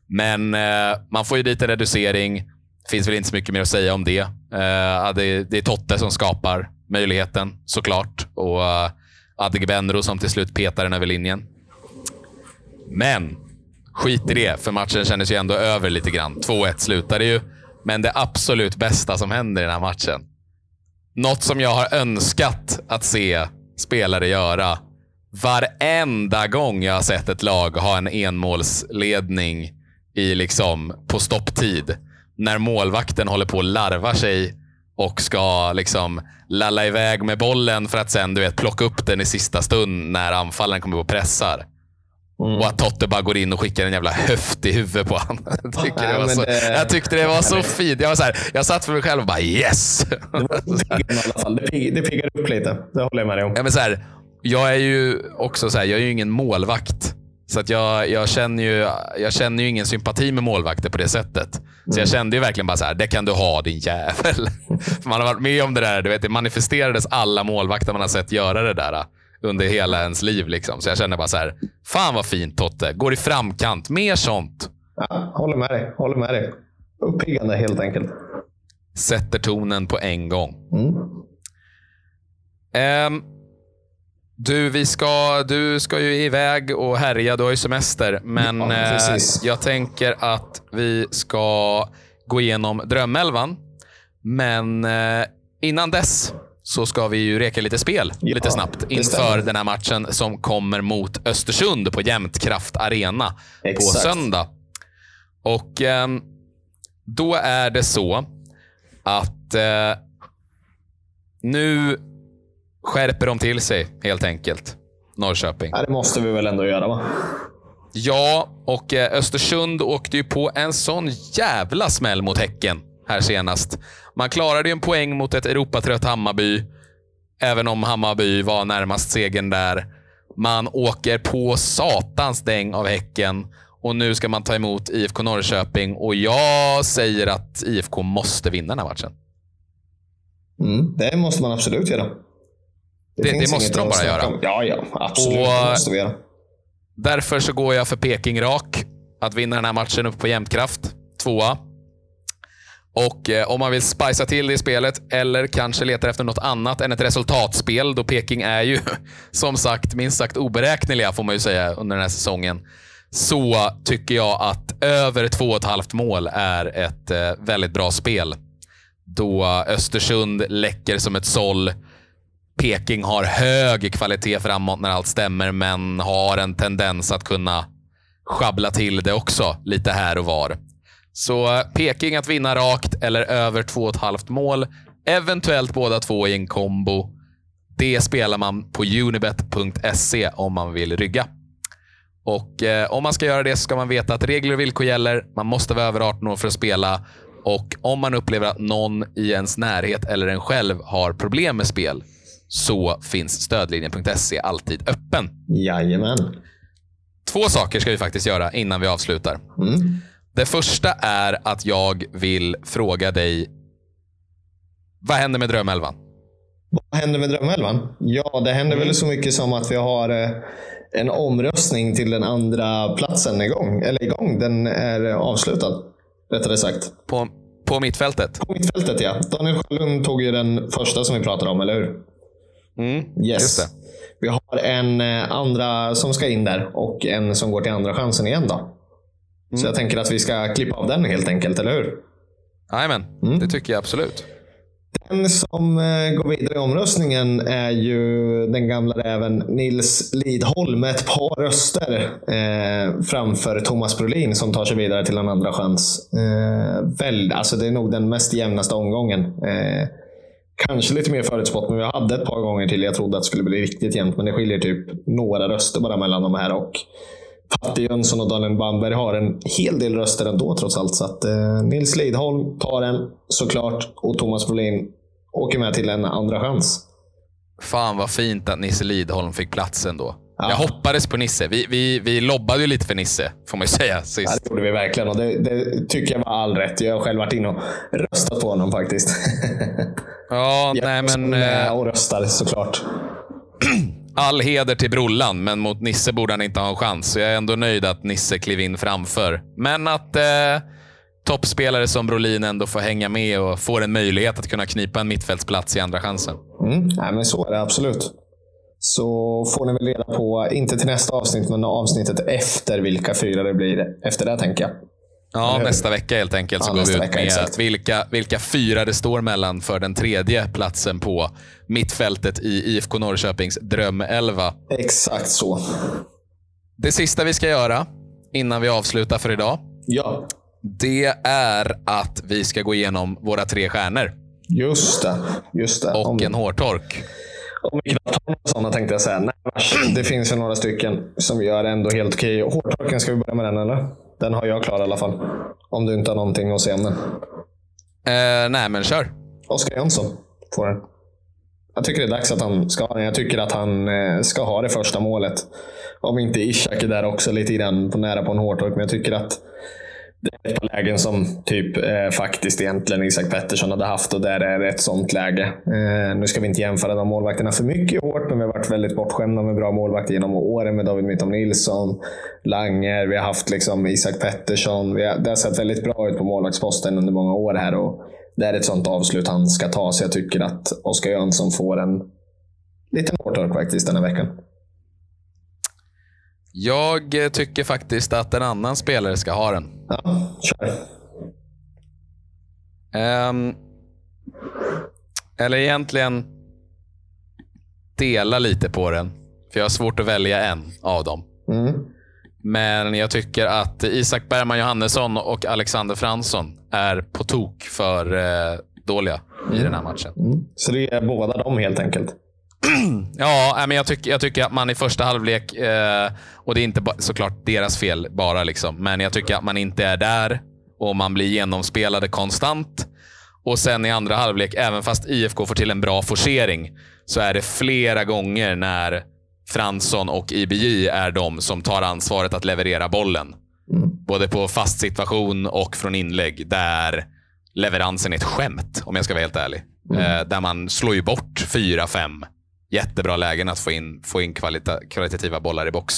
Men eh, man får ju dit en reducering. finns väl inte så mycket mer att säga om det. Eh, det, det är Totte som skapar möjligheten såklart. Och eh, uh, Adegbenro som till slut petar den över linjen. Men skit i det, för matchen kändes ju ändå över lite grann. 2-1 slutade ju. Men det absolut bästa som händer i den här matchen. Något som jag har önskat att se spelare göra varenda gång jag har sett ett lag ha en enmålsledning i liksom på stopptid. När målvakten håller på att larva sig och ska liksom lalla iväg med bollen för att sen du vet, plocka upp den i sista stund när anfallaren kommer på pressar. Mm. Och att Totte bara går in och skickar en jävla höft i huvudet på honom. Jag, tycker det Ja, var men så, det- jag tyckte det var så fint. Jag, var så här, jag satt för mig själv och bara yes! Det piggar upp lite. Det håller jag med dig om. Ja, men så här, jag är ju också så här, jag är ju ingen målvakt. Så att jag, jag, känner ju, jag känner ju ingen sympati med målvakter på det sättet. Så jag kände ju verkligen bara så här, det kan du ha din jävel. För man har varit med om det där, du vet, det manifesterades alla målvakter man har sett göra det där under hela ens liv. Liksom. Så jag känner bara så här, fan vad fint Totte. Går i framkant, mer sånt. Ja, håller med dig. Håller med dig. Uppiggande helt enkelt. Sätter tonen på en gång. Mm. Ehm, du, vi ska, du ska ju iväg och härja. Du har ju semester. Men Ja, eh, jag tänker att vi ska gå igenom drömelvan. Men eh, innan dess så ska vi ju reka lite spel Ja, lite snabbt inför den här matchen som kommer mot Östersund på Jämtkraft Arena på Exakt. söndag. Och ehm, då är det så att eh, nu skärper de till sig helt enkelt. Norrköping. Ja, det måste vi väl ändå göra va? Ja, och eh, Östersund åkte ju på en sån jävla smäll mot Häcken här senast. Man klarade ju en poäng mot ett Europatrött Hammarby, även om Hammarby var närmast segern där. Man åker på satans däng av Häcken och nu ska man ta emot IFK Norrköping och jag säger att IFK måste vinna den här matchen. Mm, det måste man absolut göra. Det- det finns måste de bara göra. om. Ja, ja. Absolut. Och- det måste vi göra. Därför så går jag för Peking rak. Att vinna den här matchen upp på jämtkraft. Tvåa. Och eh, om man vill spicea till det i spelet eller kanske letar efter något annat än ett resultatspel, då Peking är ju som sagt minst sagt oberäkneliga får man ju säga under den här säsongen. Så tycker jag att över två och ett halvt mål är ett eh, väldigt bra spel. Då Östersund läcker som ett såll. Peking har hög kvalitet framåt när allt stämmer, men har en tendens att kunna schabbla till det också lite här och var. Så eh, Peking att vinna rakt eller över 2,5 mål. Eventuellt båda två i en kombo. Det spelar man på unibet.se om man vill rygga. Och eh, Om man ska göra det ska man veta att regler och villkor gäller. Man måste vara över 18 år för att spela. Och Om man upplever att någon i ens närhet eller en själv har problem med spel så finns stödlinjen.se alltid öppen. Jajamän. Två saker ska vi faktiskt göra innan vi avslutar. Mm. Det första är att jag vill fråga dig. Vad händer med Drömelvan? Vad händer med Drömelvan? Ja, det händer Mm. väl så mycket som att vi har eh, en omröstning till den andra platsen igång. Eller igång, den är avslutad. Rättare sagt. På, på mittfältet? På mittfältet ja. Daniel Sjölund tog ju den första som vi pratade om, eller hur? Mm, Yes. Vi har en eh, andra som ska in där och en som går till andra chansen igen då. Mm. Så jag tänker att vi ska klippa av den helt enkelt, eller hur? Jajamän, Mm. det tycker jag absolut. Den som eh, går vidare i omröstningen är ju den gamla räven Nils Lidholm med ett par röster eh, framför Thomas Brolin som tar sig vidare till en andra chans. Eh, väl, alltså det är nog den mest jämnaste omgången. Eh, kanske lite mer förutspått, men vi hade ett par gånger till jag trodde att det skulle bli riktigt jämnt. Men det skiljer typ några röster bara mellan de här. och Patti Jönsson och Daniel Bamberg har en hel del röster ändå trots allt. Så att, eh, Nils Lidholm tar den såklart och Thomas Brolin åker med till en andra chans. Fan vad fint att Nisse Lidholm fick platsen då. Ja. Jag hoppades på Nisse. Vi, vi, vi lobbade ju lite för Nisse, får man ju säga. Ja, Sist. det gjorde vi verkligen och det, det tycker jag var all rätt. Jag har själv varit inne och röstat på honom faktiskt. Ja, Jag nej men med eh, och röstar såklart. all heder till Brollan, men mot Nisse borde han inte ha en chans. Så jag är ändå nöjd att Nisse klev in framför. Men att eh, toppspelare som Brolin ändå får hänga med och får en möjlighet att kunna knipa en mittfältsplats i andra chansen. Mm, nej, men så är det absolut. Så får ni väl reda på, inte till nästa avsnitt, men avsnittet efter vilka fyra det blir efter det tänker jag. Ja, nästa vecka helt enkelt så Ja, går vi ut vecka, med exakt. vilka, vilka fyra det står mellan för den tredje platsen på mittfältet i IFK Norrköpings drömelva. Exakt så. Det sista vi ska göra innan vi avslutar för idag, Ja, det är att vi ska gå igenom våra tre stjärnor just det. Just det. och Om, en hårtork. Om vi knappt har några sådana tänkte jag säga. Nej, det finns ju några stycken som gör ändå helt okej. Hårtorken, ska vi börja med den eller? Den har jag klar i alla fall. Om du inte har någonting att säga om den. Eh, nej, men kör. Oskar Jönsson får den. Jag tycker det är dags att han ska ha den. Jag tycker att han eh, ska ha det första målet. Om inte Ishak är där också lite grann på nära på en hårtork. Men jag tycker att det är ett par lägen som typ eh, faktiskt egentligen Isak Pettersson hade haft och där är det ett sånt läge. Eh, nu ska vi inte jämföra de målvakterna för mycket hårt, men vi har varit väldigt bortskämda med bra målvakter genom åren med David Mittom Nilsson, Langer, vi har haft liksom Isak Pettersson. Vi har, det har sett väldigt bra ut på målvaktsposten under många år här och det är ett sånt avslut han ska ta, så jag tycker att Oskar Jönsson får en liten hårtork faktiskt den här veckan. Jag eh, tycker faktiskt att en annan spelare ska ha den. Ja, kör. Ehm, eller egentligen dela lite på den. För jag har svårt att välja en av dem. Mm. Men jag tycker att Isak Bergman Johannesson och Alexander Fransson är på tok för eh, dåliga i den här matchen. Mm. Så det är båda dem helt enkelt. Ja, men jag, tycker, jag tycker att man i första halvlek, eh, och det är inte såklart deras fel bara, liksom, men jag tycker att man inte är där och man blir genomspelade konstant. Och sen i andra halvlek, även fast IFK får till en bra forcering, så är det flera gånger när Fransson och IBJ är de som tar ansvaret att leverera bollen. Både på fast situation och från inlägg, där leveransen är ett skämt, om jag ska vara helt ärlig. Eh, där man slår ju bort fyra, fem jättebra lägen att få in, få in kvalita, kvalitativa bollar i box.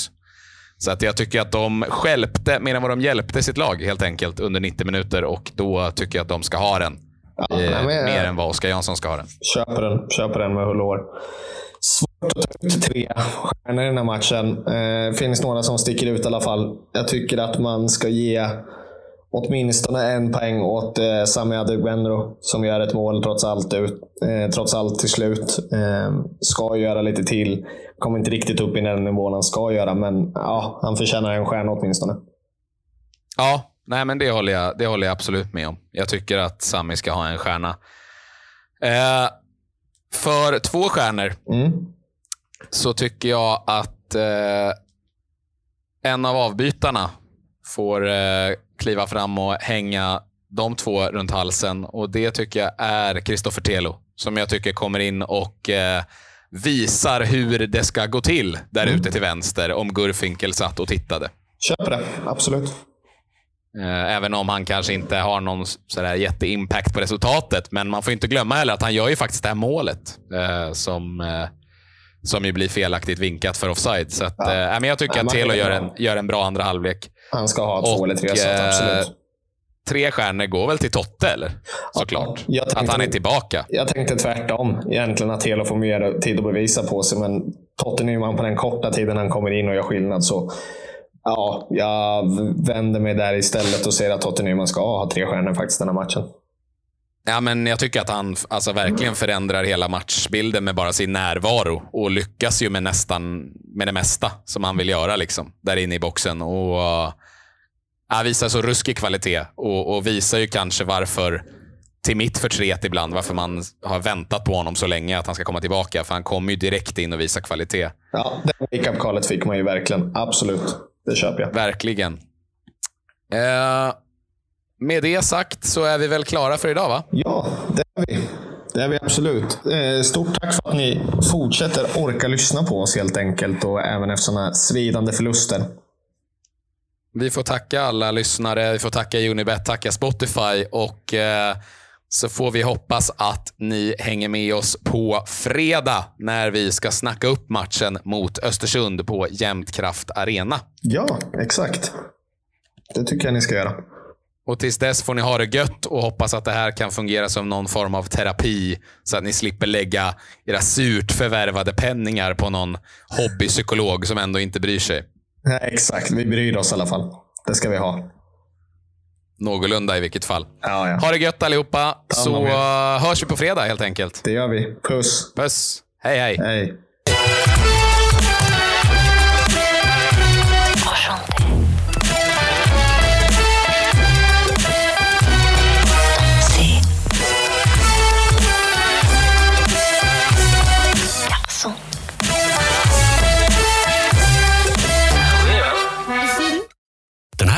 Så att jag tycker att de skälpte mer än vad de hjälpte sitt lag helt enkelt under 90 minuter och då tycker jag att de ska ha den. Ja, eh, jag- mer än vad Oskar Jansson ska ha den. Köper den, köper den med hull. Svårt att ta ut tre stjärnor i den här matchen. Eh, finns några som sticker ut i alla fall. Jag tycker att man ska ge åtminstone en poäng åt eh, Sami Adegbenro som gör ett mål trots allt, ut, eh, trots allt till slut. Eh, ska göra lite till. Kommer inte riktigt upp i den nivån han ska göra, men ja, han förtjänar en stjärna åtminstone. Ja, nej men det håller, jag, det håller jag absolut med om. Jag tycker att Sami ska ha en stjärna. Eh, för två stjärnor Mm. så tycker jag att eh, en av avbytarna får eh, kliva fram och hänga de två runt halsen. Och Det tycker jag är Kristoffer Telo. Som jag tycker kommer in och eh, visar hur det ska gå till där ute till vänster om Gurfinkel satt och tittade. Köper det, absolut. Eh, Även om han kanske inte har någon sådär jätteimpact på resultatet. Men man får inte glömma heller att han gör ju faktiskt det här målet. Eh, som, eh, som ju blir felaktigt vinkat för offside. Så att, Ja. eh, men jag tycker Ja, att Telo gör en, gör en bra andra halvlek. Han ska ha två Och, eller tre, så att eh, absolut. Tre stjärnor går väl till Totte, eller? Såklart. att tänkte- han är tillbaka. Jag tänkte tvärtom. Egentligen att Telo får mer tid att bevisa på sig. Men Totte Nyman på den korta tiden han kommer in och gör skillnad så Ja, jag vänder mig där istället och säger att Totte Nyman ska ha tre stjärnor faktiskt den här matchen. Ja, men jag tycker att han alltså, verkligen förändrar hela matchbilden med bara sin närvaro. Och lyckas ju med nästan med det mesta som han vill göra liksom, där inne i boxen. Och ja, Visar så ruskig kvalitet och, och visar ju kanske varför, till mitt förtret ibland, varför man har väntat på honom så länge att han ska komma tillbaka. För han kommer ju direkt in och visar kvalitet. Ja, det wake-up callet fick man ju verkligen. Absolut. Det köper jag. Verkligen. Eh, med det sagt så är vi väl klara för idag va? Ja, det är vi. Det är vi absolut. Eh, stort tack för att ni fortsätter orka lyssna på oss helt enkelt och även efter sådana svidande förluster. Vi får tacka alla lyssnare, vi får tacka Unibet, tacka Spotify och eh, så får vi hoppas att ni hänger med oss på fredag när vi ska snacka upp matchen mot Östersund på Jämtkraft Arena. Ja, exakt. Det tycker jag ni ska göra. Och tills dess får ni ha det gött och hoppas att det här kan fungera som någon form av terapi så att ni slipper lägga era surt förvärvade penningar på någon hobbypsykolog som ändå inte bryr sig. Nej, exakt. Vi bryr oss i alla fall. Det ska vi ha. Någorlunda i vilket fall. Ja, ja. Ha det gött allihopa, så uh, hörs vi på fredag helt enkelt. Det gör vi. Puss. Puss. Hej hej. Hej.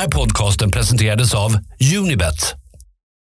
Här podcasten presenterades av Unibet,